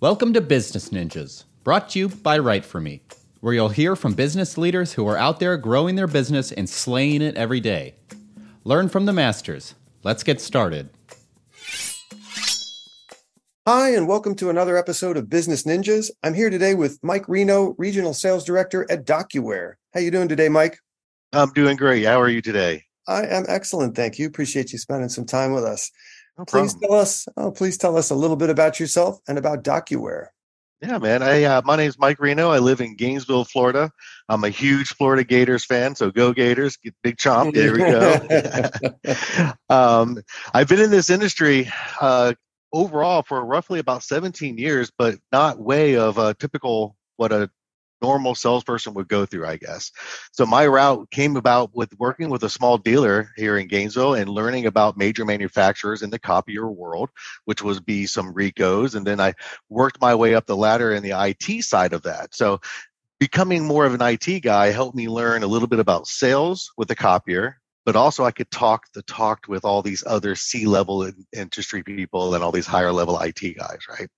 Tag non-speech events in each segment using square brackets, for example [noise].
Welcome to Business Ninjas, brought to you by Write For Me, where you'll hear from business leaders who are out there growing their business and slaying it every day. Learn from the masters. Let's get started. Hi, and welcome to another episode of Business Ninjas. I'm here today with Mike Reno, Regional Sales Director at DocuWare. How you doing today, Mike? I'm doing great. How are you today? I am excellent, thank you. Appreciate you spending some time with us. No please tell us, oh, please tell us a little bit about yourself and about DocuWare. Yeah, man. I uh, my name's Mike Reno. I live in Gainesville, Florida. I'm a huge Florida Gators fan, so go Gators! Get big chomp. [laughs] There we go. [laughs] um, I've been in this industry uh, overall for roughly about 17 years, but not way of a typical what a normal salesperson would go through, I guess. So my route came about with working with a small dealer here in Gainesville and learning about major manufacturers in the copier world, which was be some Ricohs, and then I worked my way up the ladder in the IT side of that. So becoming more of an IT guy helped me learn a little bit about sales with the copier, but also I could talk the talk with all these other C-level industry people and all these higher level IT guys, right?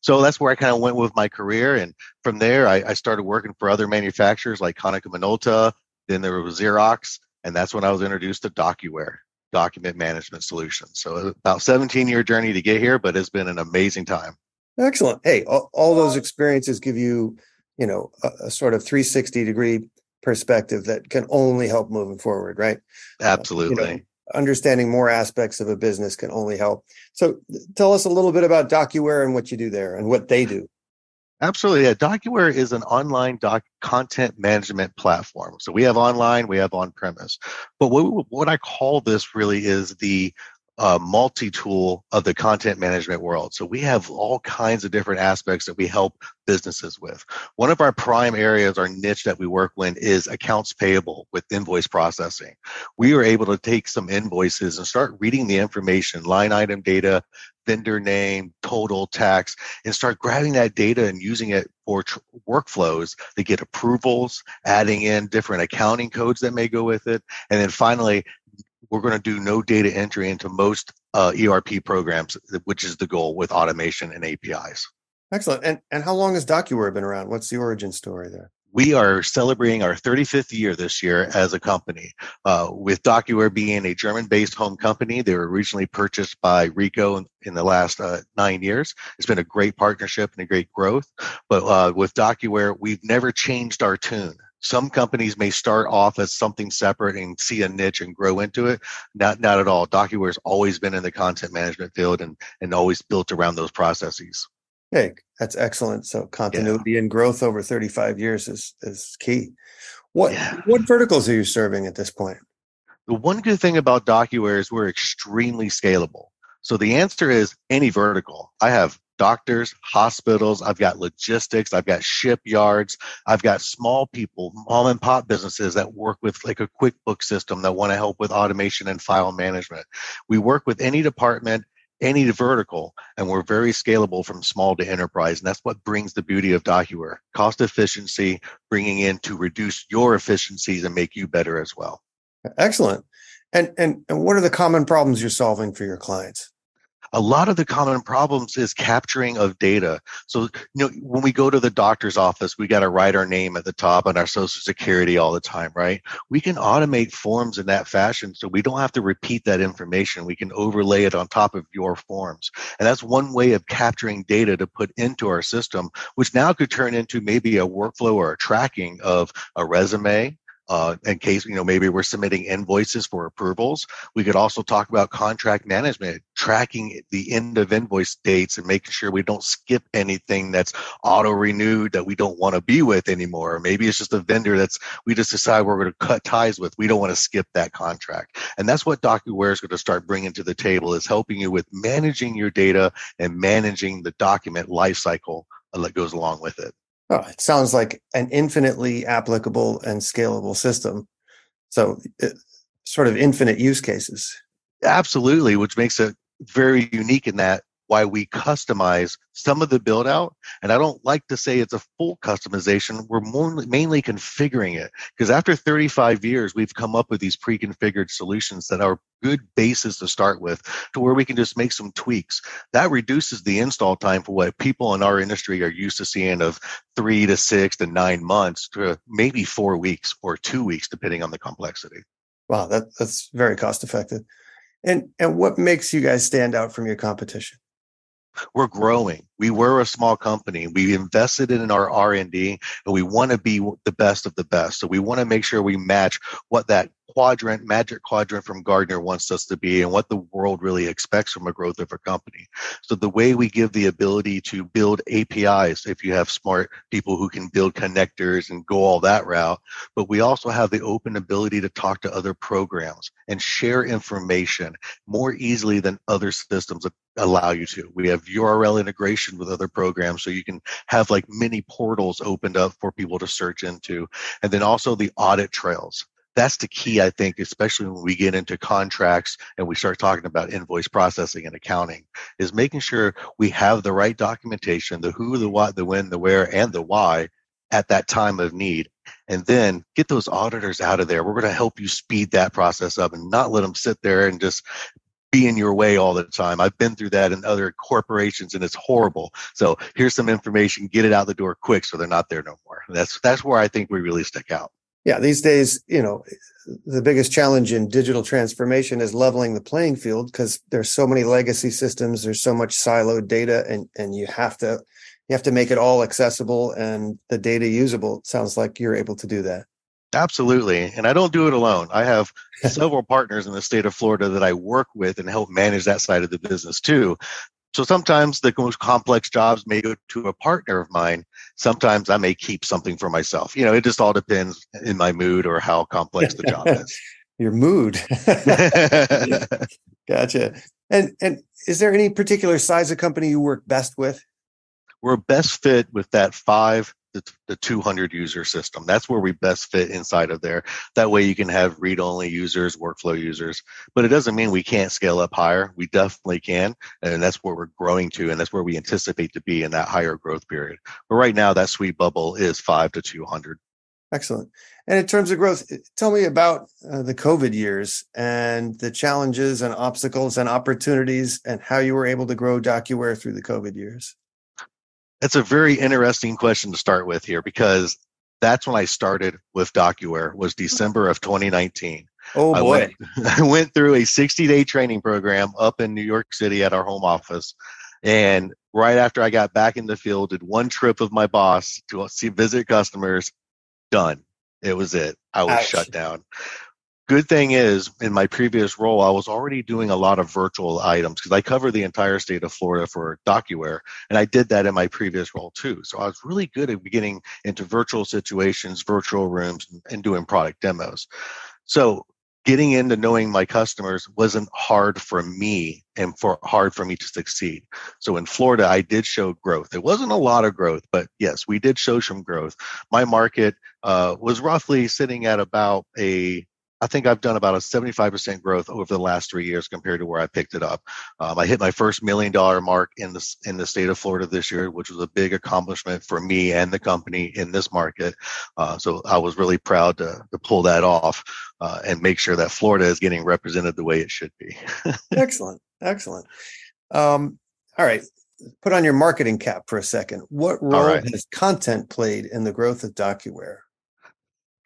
So that's where I kind of went with my career, and from there I, I started working for other manufacturers like Konica Minolta. Then there was Xerox, and that's when I was introduced to DocuWare, document management solutions. So about 17 year journey to get here, but it's been an amazing time. Excellent. Hey, all, all those experiences give you, you know, a, a sort of 360 degree perspective that can only help moving forward, right? Uh, Absolutely. Understanding more aspects of a business can only help. So tell us a little bit about DocuWare and what you do there and what they do. Absolutely. Yeah. DocuWare is an online doc content management platform. So we have online, we have on premise. But what, what I call this really is the uh, multi-tool of the content management world. So we have all kinds of different aspects that we help businesses with. One of our prime areas, our niche that we work in is accounts payable with invoice processing. We are able to take some invoices and start reading the information, line item data, vendor name, total tax, and start grabbing that data and using it for tr- workflows to get approvals, adding in different accounting codes that may go with it. And then finally, we're going to do no data entry into most uh, ERP programs, which is the goal with automation and APIs. Excellent. And and how long has DocuWare been around? What's the origin story there? We are celebrating our 35th year this year as a company. Uh, with DocuWare being a German-based home company, they were originally purchased by Ricoh in, in the last uh, nine years. It's been a great partnership and a great growth. But uh, with DocuWare, we've never changed our tune. Some companies may start off as something separate and see a niche and grow into it. Not not at all. DocuWare has always been in the content management field and and always built around those processes. Hey, that's excellent. So continuity and growth over 35 years is is key. What Yeah. what verticals are you serving at this point? The one good thing about DocuWare is we're extremely scalable. So the answer is any vertical. I have doctors, hospitals, I've got logistics, I've got shipyards, I've got small people, mom and pop businesses that work with like a QuickBooks system that want to help with automation and file management. We work with any department, any vertical, and we're very scalable from small to enterprise. And that's what brings the beauty of DocuWare. Cost efficiency, bringing in to reduce your efficiencies and make you better as well. Excellent. And and and what are the common problems you're solving for your clients? A lot of the common problems is capturing of data. So, you know, when we go to the doctor's office, we got to write our name at the top and our social security all the time, right? We can automate forms in that fashion so we don't have to repeat that information. We can overlay it on top of your forms. And that's one way of capturing data to put into our system, which now could turn into maybe a workflow or a tracking of a resume, uh, in case you know maybe we're submitting invoices for approvals. We could also talk about contract management, tracking the end of invoice dates and making sure we don't skip anything that's auto renewed that we don't want to be with anymore. Maybe it's just a vendor that's we just decide we're going to cut ties with. We don't want to skip that contract, and that's what DocuWare is going to start bringing to the table is helping you with managing your data and managing the document lifecycle that goes along with it. Oh, it sounds like an infinitely applicable and scalable system. So, it, sort of infinite use cases. Absolutely, which makes it very unique in that why we customize some of the build out. And I don't like to say it's a full customization. We're more, mainly configuring it because after 35 years, we've come up with these pre configured solutions that are good bases to start with to where we can just make some tweaks. That reduces the install time for what people in our industry are used to seeing of three to six to nine months to maybe four weeks or two weeks, depending on the complexity. Wow, that, that's very cost effective. And and what makes you guys stand out from your competition? We're growing. We were a small company. We invested in our r&d and we want to be the best of the best. So we want to make sure we match what that quadrant magic quadrant from Gartner wants us to be and what the world really expects from a growth of a company so the way we give the ability to build apis if you have smart people who can build connectors and go all that route but we also have the open ability to talk to other programs and share information more easily than other systems allow you to. We have URL integration with other programs so you can have like mini portals opened up for people to search into. And then also the audit trails. That's the key, I think, especially when we get into contracts and we start talking about invoice processing and accounting, is making sure we have the right documentation, the who, the what, the when, the where, and the why at that time of need. And then get those auditors out of there. We're going to help you speed that process up and not let them sit there and just be in your way all the time. I've been through that in other corporations and it's horrible. So here's some information, get it out the door quick so they're not there no more. That's that's where I think we really stick out. Yeah, these days, you know, the biggest challenge in digital transformation is leveling the playing field because there's so many legacy systems, there's so much siloed data and and you have to you have to make it all accessible and the data usable. It sounds like you're able to do that. Absolutely. And I don't do it alone. I have several partners in the state of Florida that I work with and help manage that side of the business too. So sometimes the most complex jobs may go to a partner of mine. Sometimes I may keep something for myself. You know, it just all depends in my mood or how complex the job is. [laughs] Your mood. [laughs] [laughs] gotcha. And and is there any particular size of company you work best with? We're best fit with that five the, the 200 user system. That's where we best fit inside of there. That way you can have read only users, workflow users, but it doesn't mean we can't scale up higher. We definitely can. And that's where we're growing to. And that's where we anticipate to be in that higher growth period. But right now that sweet bubble is five to 200. Excellent. And in terms of growth, tell me about uh, the COVID years and the challenges and obstacles and opportunities and how you were able to grow DocuWare through the COVID years. That's a very interesting question to start with here because that's when I started with DocuWare was hmm. December of 2019. Oh boy. I went, [laughs] I went through a 60 day training program up in New York City at our home office. And right after I got back in the field, did one trip of my boss to see visit customers, done. It was it. I was Ouch. shut down good thing is in my previous role i was already doing a lot of virtual items because i cover the entire state of florida for docuware and i did that in my previous role too. So i was really good at getting into virtual situations virtual rooms and doing product demos. So getting into knowing my customers wasn't hard for me and for hard for me to succeed. So in florida i did show growth. It wasn't a lot of growth but yes we did show some growth. My market uh, was roughly sitting at about a I think I've done about a 75% growth over the last three years compared to where I picked it up. Um, I hit my first million dollar mark in the in the state of Florida this year, which was a big accomplishment for me and the company in this market. Uh, so I was really proud to, to pull that off uh, and make sure that Florida is getting represented the way it should be. [laughs] excellent, excellent. Um, all right, put on your marketing cap for a second. What role right. has content played in the growth of DocuWare?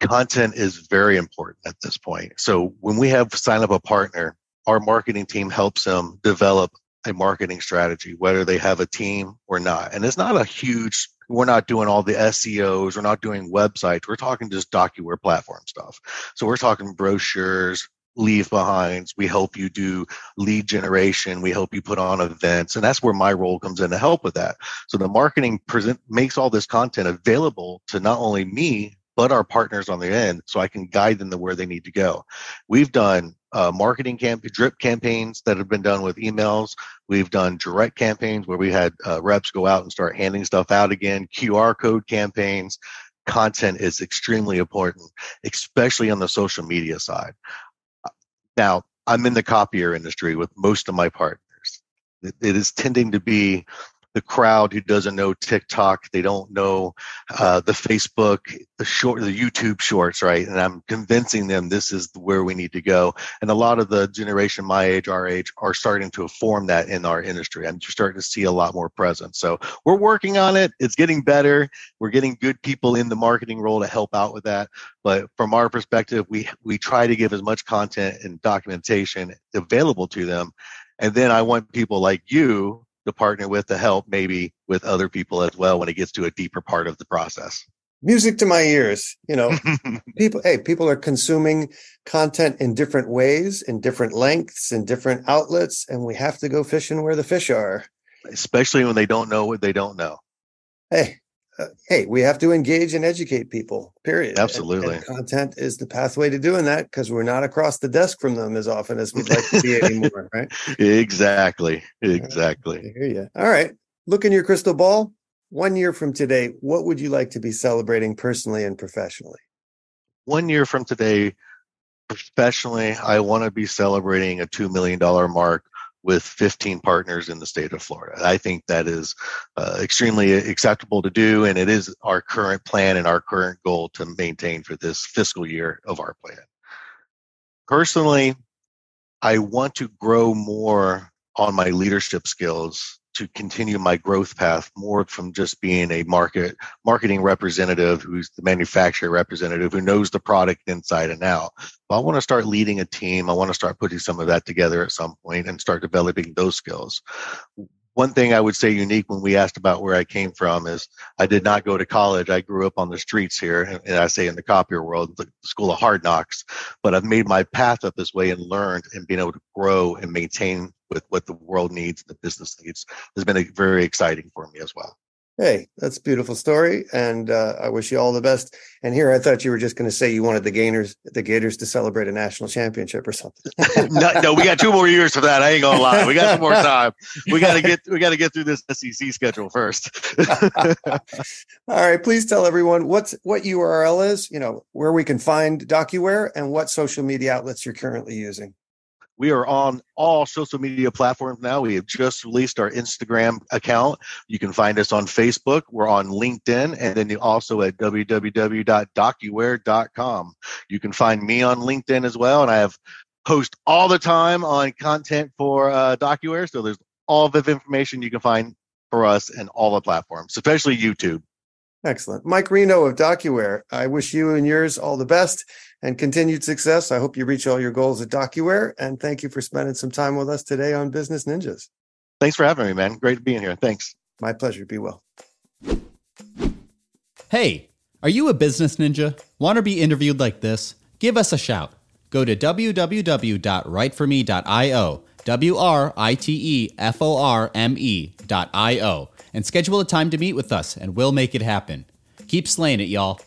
Content is very important at this point. So when we have sign up a partner, our marketing team helps them develop a marketing strategy, whether they have a team or not. And it's not a huge, we're not doing all the SEOs, we're not doing websites, we're talking just DocuWare platform stuff. So we're talking brochures, leave behinds. We help you do lead generation. We help you put on events. And that's where my role comes in to help with that. So the marketing present makes all this content available to not only me, but our partners on the end so I can guide them to where they need to go. We've done uh, marketing camp drip campaigns that have been done with emails. We've done direct campaigns where we had uh, reps go out and start handing stuff out again, QR code campaigns. Content is extremely important, especially on the social media side. Now, I'm in the copier industry with most of my partners it, it is tending to be the crowd who doesn't know TikTok, they don't know uh, the Facebook, the short, the YouTube shorts, right? And I'm convincing them this is where we need to go. And a lot of the generation my age, our age, are starting to form that in our industry. I'm starting to see a lot more presence. So we're working on it. It's getting better. We're getting good people in the marketing role to help out with that. But from our perspective, we we try to give as much content and documentation available to them. And then I want people like you to partner with to help maybe with other people as well when it gets to a deeper part of the process. Music to my ears you know. [laughs] People hey people are consuming content in different ways in different lengths in different outlets and we have to go fishing where the fish are. Especially when they don't know what they don't know. Hey uh, hey, we have to engage and educate people, period. Absolutely. And, and content is the pathway to doing that because we're not across the desk from them as often as we'd like to be [laughs] anymore, right? Exactly. Exactly. I hear you. All right. Look in your crystal ball. One year from today, what would you like to be celebrating personally and professionally? One year from today, professionally, I want to be celebrating a $2 million mark with 15 partners in the state of Florida. I think that is uh, extremely acceptable to do, and it is our current plan and our current goal to maintain for this fiscal year of our plan. Personally, I want to grow more on my leadership skills to continue my growth path more from just being a market marketing representative who's the manufacturer representative who knows the product inside and out. But I want to start leading a team. I want to start putting some of that together at some point and start developing those skills one thing I would say unique when we asked about where I came from is I did not go to college. I grew up on the streets here, and I say in the copier world, the school of hard knocks. But I've made my path up this way and learned and being able to grow and maintain with what the world needs and the business needs has been very exciting for me as well. Hey, that's a beautiful story, and uh, I wish you all the best. And here, I thought you were just going to say you wanted the Gators, the Gators, to celebrate a national championship or something. [laughs] no, no, we got two more years for that. I ain't gonna lie, we got some more time. We got to get, we got to get through this SEC schedule first. [laughs] all right, please tell everyone what's what URL is, you know, where we can find DocuWare, and what social media outlets you're currently using. We are on all social media platforms now. We have just released our Instagram account. You can find us on Facebook. We're on LinkedIn and then you also at www.docuware.com. You can find me on LinkedIn as well. And I have post all the time on content for uh, DocuWare. So there's all the information you can find for us and all the platforms, especially YouTube. Excellent. Mike Reno of DocuWare. I wish you and yours all the best and continued success. I hope you reach all your goals at DocuWare. And thank you for spending some time with us today on Business Ninjas. Thanks for having me, man. Great being here. Thanks. My pleasure. Be well. Hey, are you a business ninja? Want to be interviewed like this? Give us a shout. Go to www.writeforme.io, W R I T E F O R M E.io, and schedule a time to meet with us, and we'll make it happen. Keep slaying it, y'all.